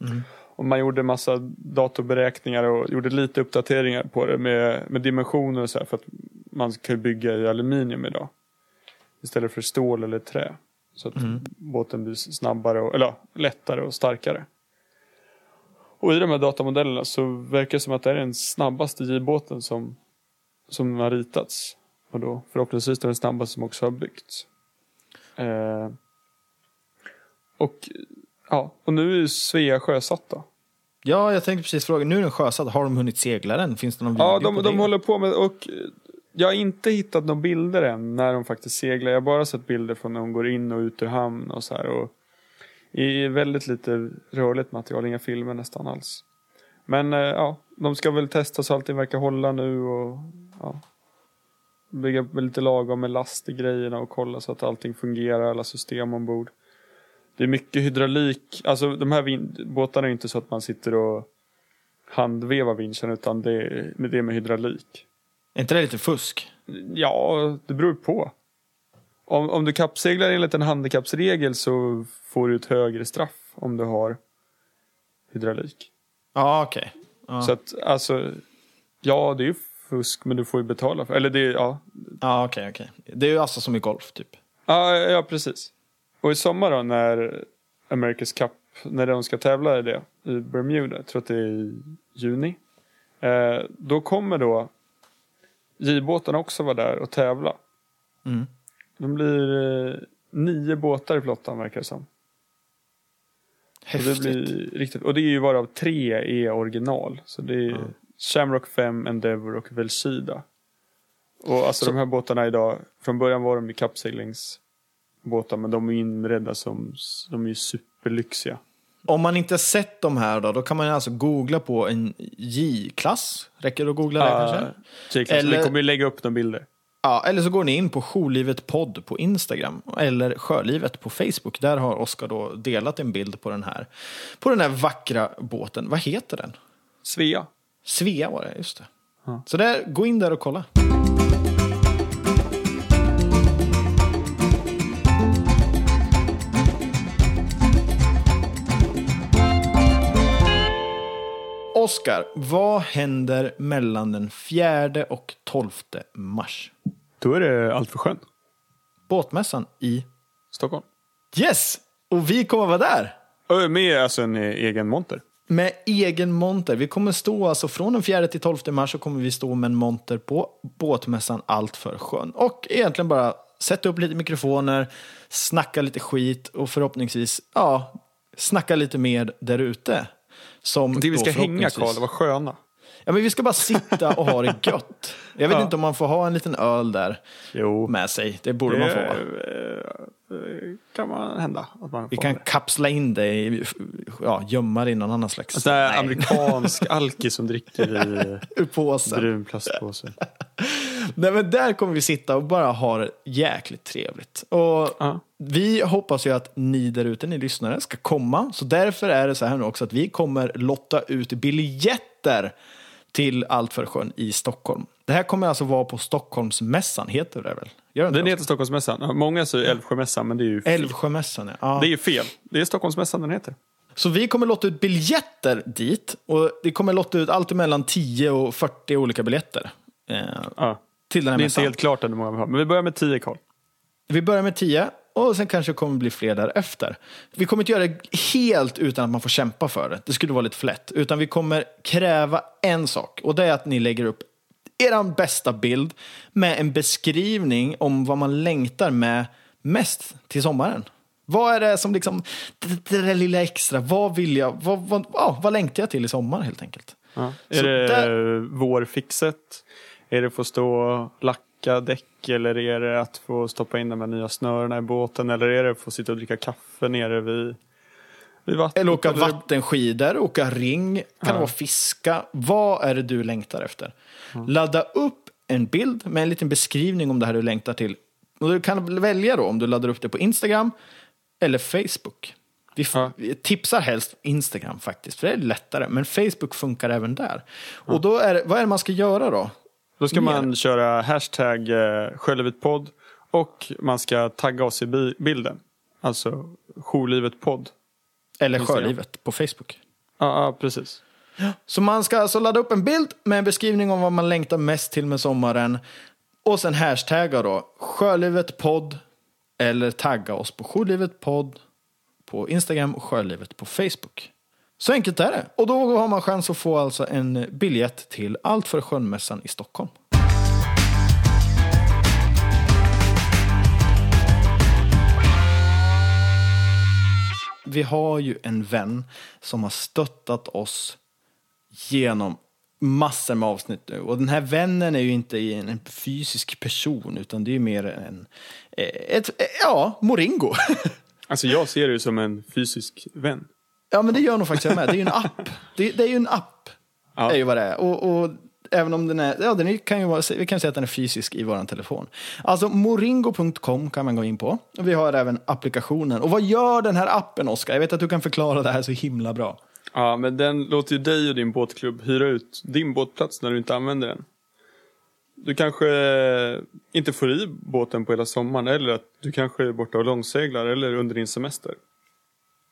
Mm. Och man gjorde massa datorberäkningar och gjorde lite uppdateringar på det med, med dimensioner och så här för att man kan bygga i aluminium idag. Istället för stål eller trä. Så att båten blir snabbare och, eller ja, lättare och starkare. Och i de här datamodellerna så verkar det som att det är den snabbaste J-båten som, som har ritats. Och då förhoppningsvis den snabbaste som också har byggts. Eh, och ja, och nu är ju Svea sjösatt då. Ja, jag tänkte precis fråga. Nu är den sjösatt. Har de hunnit segla den? Finns det någon Ja, video de, på de det? håller på med och jag har inte hittat några bilder än när de faktiskt seglar. Jag har bara sett bilder från när de går in och ut ur hamn och så här. Och i väldigt lite rörligt material, inga filmer nästan alls. Men eh, ja, de ska väl testa så allting verkar hålla nu och ja, bygga lite lagom med last i grejerna och kolla så att allting fungerar, alla system ombord. Det är mycket hydraulik, alltså de här båtarna är inte så att man sitter och handvevar vinschen utan det är, det är med hydraulik. Är inte det lite fusk? Ja, det beror på. Om, om du kappseglar enligt en handikappsregel så får du ett högre straff om du har hydraulik. Ja, okej. Ja. Så att alltså, ja det är ju fusk men du får ju betala för Eller det, är- ja. Ja, okej, okej. Det är ju alltså som i golf, typ. Ja, ja, precis. Och i sommar då när America's Cup, när de ska tävla i det i Bermuda, jag tror att det är i juni. Eh, då kommer då J-båtarna också vara där och tävla. Mm. De blir eh, nio båtar i flottan verkar det som. Och Häftigt. det blir riktigt, och det är ju varav tre är original. Så det är Shamrock 5, Endeavour och Velshida. Och alltså de här båtarna idag, från början var de ju kappseglingsbåtar men de är inredda som, de är ju superlyxiga. Om man inte sett de här då, då kan man alltså googla på en J-klass. Räcker det att googla det Ah, kanske? J-klass. Eller- Vi kommer ju lägga upp några bilder. Ja, eller så går ni in på Jourlivet podd på Instagram eller Sjölivet på Facebook. Där har Oskar då delat en bild på den här, på den här vackra båten. Vad heter den? Svea. Svea var det, just det. Så där, gå in där och kolla. Oskar, vad händer mellan den 4 och 12 mars? Då är det allt för sjön. Båtmässan i Stockholm. Yes! Och vi kommer vara där Med alltså en egen monter. med egen monter. Vi kommer stå alltså från den 4 till 12 mars så kommer vi stå med en monter på båtmässan Allt för sjön. Och egentligen bara sätta upp lite mikrofoner, snacka lite skit och förhoppningsvis, ja, snacka lite mer där ute. Som Det vi ska hänga Karl, det var sköna. Ja, men vi ska bara sitta och ha det gött. Jag vet Ja. inte om man får ha en liten öl där Jo. med sig. Det borde man få. Det kan man hända. Att man Vi kan det. kapsla in det, i, ja, gömma det i någon annan slags... Nej. amerikansk alkis som dricker i brun plastpåse. Nej, men där kommer vi sitta och bara ha det jäkligt trevligt. Och Ja. Vi hoppas ju att ni där ute, ni lyssnare, ska komma. Så därför är det så här nu också att vi kommer lotta ut biljetter till Allt för sjön i Stockholm. Det här kommer alltså vara på Stockholmsmässan, heter det väl? Gör Den det? heter Stockholmsmässan. Många säger Älvsjömässan men det är ju fel. Älvsjömässan, ja. ja. Det är ju fel. Det är Stockholmsmässan den heter. Så vi kommer lotta ut biljetter dit. Och vi kommer lotta ut allt mellan 10 och 40 olika biljetter. Eh, Ja. Till den här Det är inte helt klart än hur många vi har. Men vi börjar med 10 Karl. Vi börjar med 10 och sen kanske det kommer bli fler därefter. Vi kommer inte göra det helt utan att man får kämpa för det. Det skulle vara lite för lätt. Utan vi kommer kräva en sak och det är att ni lägger upp er bästa bild med en beskrivning om vad man längtar med mest till sommaren. Vad är det som liksom, det, det där lilla extra, vad vill jag, vad, vad, ja, vad längtar jag till i sommar helt enkelt? Ja. Så Är det där- vårfixet? Är det att få stå och lacka däck eller är det att få stoppa in de här nya snörena i båten eller är det att få sitta och dricka kaffe nere vid, vid vattnet? Eller åka vattenskidor, åka ring, kan det vara fiska. Vad är det du längtar efter? Ladda upp en bild med en liten beskrivning om det här du längtar till. Och du kan välja då om du laddar upp det på Instagram eller Facebook. Vi, Ja. tipsar helst Instagram faktiskt, för det är lättare. Men Facebook funkar även där. Och då är vad är det man ska göra då? Då ska Mer. man köra hashtag eh, Sköljevitpodd och man ska tagga oss i bi- bilden. Alltså Jourlivetpodd. Eller. Sjölivet på Facebook. Ja, ja, precis. Så man ska alltså ladda upp en bild med en beskrivning om vad man längtar mest till med sommaren. Och sen hashtagga då Sjölivet podd eller tagga oss på Sjölivet podd på Instagram och Sjölivet på Facebook. Så enkelt är det. Och då har man chans att få alltså en biljett till Allt för skönmässan i Stockholm. Vi har ju en vän som har stöttat oss genom massor med avsnitt nu. Och den här vännen är ju inte en, fysisk person utan det är ju mer en, eh, ett, eh, ja, Moringo. Alltså jag ser det ju som en fysisk vän ja men det gör nog faktiskt jag med. Det är ju en app. Det, det är ju en app. Ja. är ju vad det är. Och, och även om den är, ja den är, kan ju vara, vi kan säga att den är fysisk i våran telefon. Alltså moringo.com kan man gå in på. Och vi har även applikationen. Och vad gör den här appen Oskar? Jag vet att du kan förklara det här så himla bra. Ja, men den låter ju dig och din båtklubb hyra ut din båtplats när du inte använder den. Du kanske inte får i båten på hela sommaren eller att du kanske är borta och långseglar eller under din semester.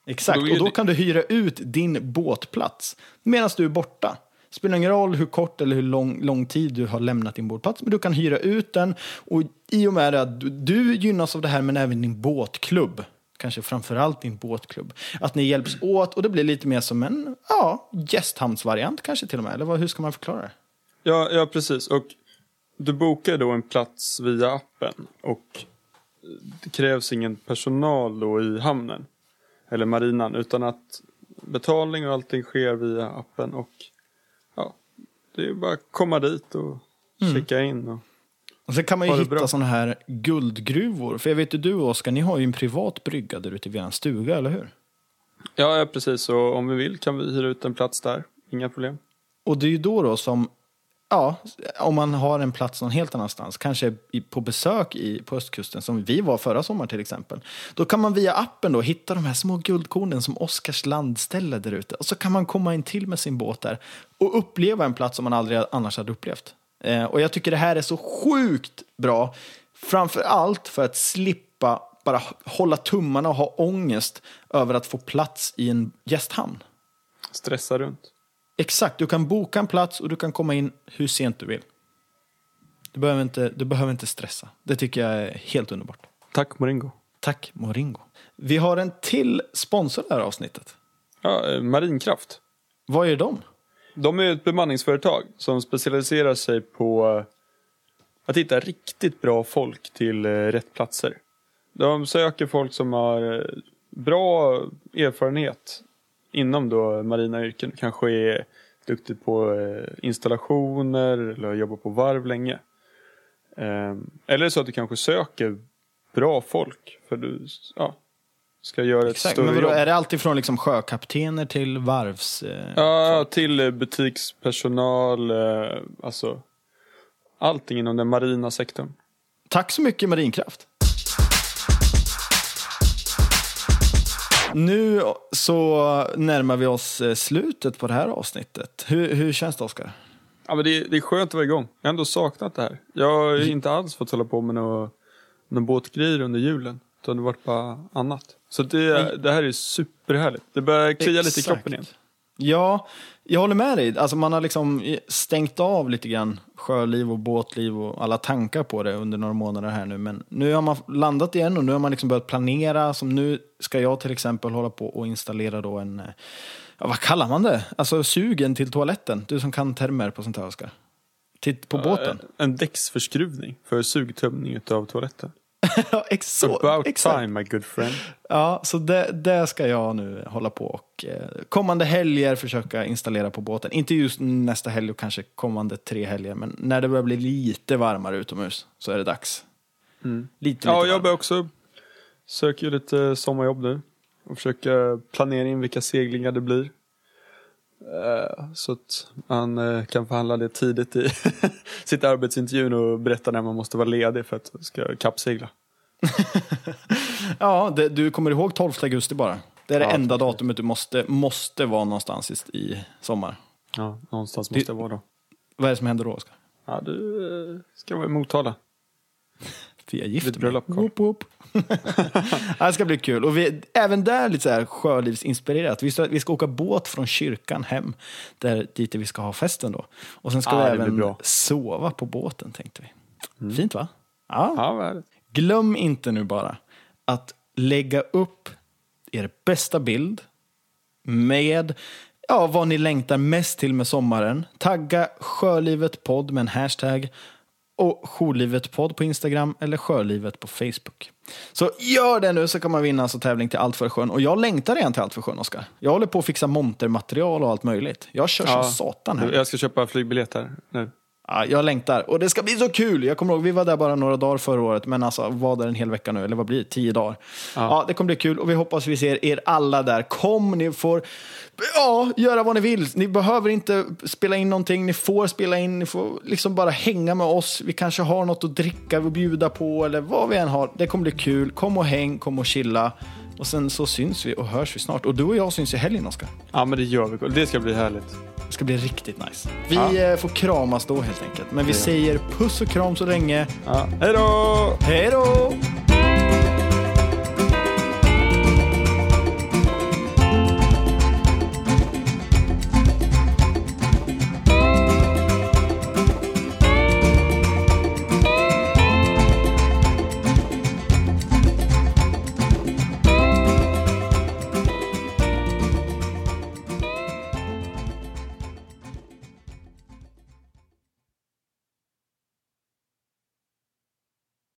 Exakt, Då och då kan du hyra ut din båtplats medan du är borta. Spelar ingen roll hur kort eller hur lång, lång tid du har lämnat din båtplats, men du kan hyra ut den. Och i och med att du, du gynnas av det här, men även din båtklubb, kanske framförallt din båtklubb, att ni hjälps åt och det blir lite mer som en ja, gästhamnsvariant kanske till och med. Eller vad, hur ska man förklara det? Ja, ja precis. Och du bokar då en plats via appen och det krävs ingen personal då i hamnen eller marinan utan att betalning och allting sker via appen och ja, det är bara att komma dit och checka in. Och, Och sen kan man ju hitta sådana här guldgruvor. För jag vet ju du Oskar, ni har ju en privat brygga där ute vid er stuga, eller hur? ja, ja, precis. Och om vi vill kan vi hyra ut en plats där. Inga problem. Och det är ju då då som, ja, om man har en plats någon helt annanstans, kanske på besök i, på östkusten som vi var förra sommaren till exempel. Då kan man via appen då hitta de här små guldkornen som Oskars landställe där ute. Och så kan man komma in till med sin båt där och uppleva en plats som man aldrig annars hade upplevt. Eh, och jag tycker det här är så sjukt bra, framför allt för att slippa bara hålla tummarna och ha ångest över att få plats i en gästhamn. Stressa runt. Exakt, du kan boka en plats och du kan komma in hur sent du vill. Du behöver inte, du behöver inte stressa. Det tycker jag är helt underbart. Tack Moringo. Tack Moringo. Vi har en till sponsor i det här avsnittet. Ja, eh, Marinkraft. Vad är de? De är ett bemanningsföretag som specialiserar sig på eh, att hitta riktigt bra folk till eh, rätt platser. De söker folk som har bra erfarenhet inom då marina yrken. Kanske är duktig på eh, installationer eller jobbar på varv länge. Eh, Eller så att du kanske söker bra folk för du ja, ska göra ett Exakt. större Men vadå, jobb. är det alltifrån liksom sjökaptener till varvs... Eh, Ja, till eh, butikspersonal, alltså allting inom den marina sektorn. Tack så mycket Marinkraft. Nu så närmar vi oss eh, slutet på det här avsnittet. Hur, hur känns det Oskar? Ja, men det, är, det är skönt att vara igång. Jag har ändå saknat det här. Jag har ju inte alls fått hålla på med några några båtgrejer under julen. Utan det har varit bara annat. Så det, det här är superhärligt. Det börjar klia lite i Exakt. kroppen igen. Ja, Jag håller med dig. Alltså man har liksom stängt av lite grann sjöliv och båtliv och alla tankar på det under några månader här nu. Men nu har man landat igen och nu har man liksom börjat planera. Som nu ska jag till exempel hålla på och installera då en, ja, vad kallar man det? Alltså sugen till toaletten. Du som kan termer på sånt här Oskar. Titt på båten. Eh, en däcksförskruvning för sugtömning av toaletten. ja, ex About exakt. time my good friend. Ja, så det, det ska jag nu hålla på och eh, kommande helger försöka installera på båten. Inte just nästa helg och kanske kommande tre helger, men när det börjar bli lite varmare utomhus så är det dags. Lite, lite Ja, jag börjar också söka ju lite sommarjobb nu. Och försöka planera in vilka seglingar det blir. Eh, Så att man eh, kan förhandla det tidigt i sitt arbetsintervjun och berätta när man måste vara ledig för att ska kappsegla. Ja, det, du kommer ihåg 12 augusti bara. Det är det Ja, enda absolut. datumet du måste, måste vara någonstans i, i sommar. Ja, någonstans måste jag vara då. Vad är det som händer då, Oskar? Ja, du eh, ska vara i Motala. För jag gifter mig. Whoop, whoop. det ska bli kul. Och vi, även där lite så här sjölivsinspirerat. Vi ska, vi ska åka båt från kyrkan hem, där, dit vi ska ha festen då. Och sen ska Ja, vi även sova på båten, tänkte vi. Fint va? Ja. Ja. Glöm inte nu bara att lägga upp er bästa bild med ja, vad ni längtar mest till med sommaren. Tagga Sjölivet podd med en hashtag och Jourlivet podd på Instagram eller Sjölivet på Facebook. Så gör det nu så kan man vinna alltså tävling till Allt för sjön. Och jag längtar redan till Allt för sjön, Oskar. Jag håller på att fixa montermaterial och allt möjligt. Jag kör som satan här. Jag ska köpa flygbiljett här nu. Ja, jag längtar. Och det ska bli så kul. Jag kommer ihåg, vi var där bara några dagar förra året, men alltså var där en hel vecka nu, eller vad blir det? Tio dagar. Ja. det kommer bli kul och vi hoppas vi ser er alla där. Kom, ni får ja, göra vad ni vill. Ni behöver inte spela in någonting, ni får spela in, ni får liksom bara hänga med oss. Vi kanske har något att dricka och bjuda på eller vad vi än har. Det kommer bli kul. Kom och häng, kom och chilla. Och sen så syns vi och hörs vi snart. Och du och jag syns i helgen, Oskar. Ja, men det gör vi. Det ska bli härligt. Det ska bli riktigt nice. Vi Ja. eh, får kramas då helt enkelt. Men vi säger puss och kram så länge. Ja. Hej då! Hej då!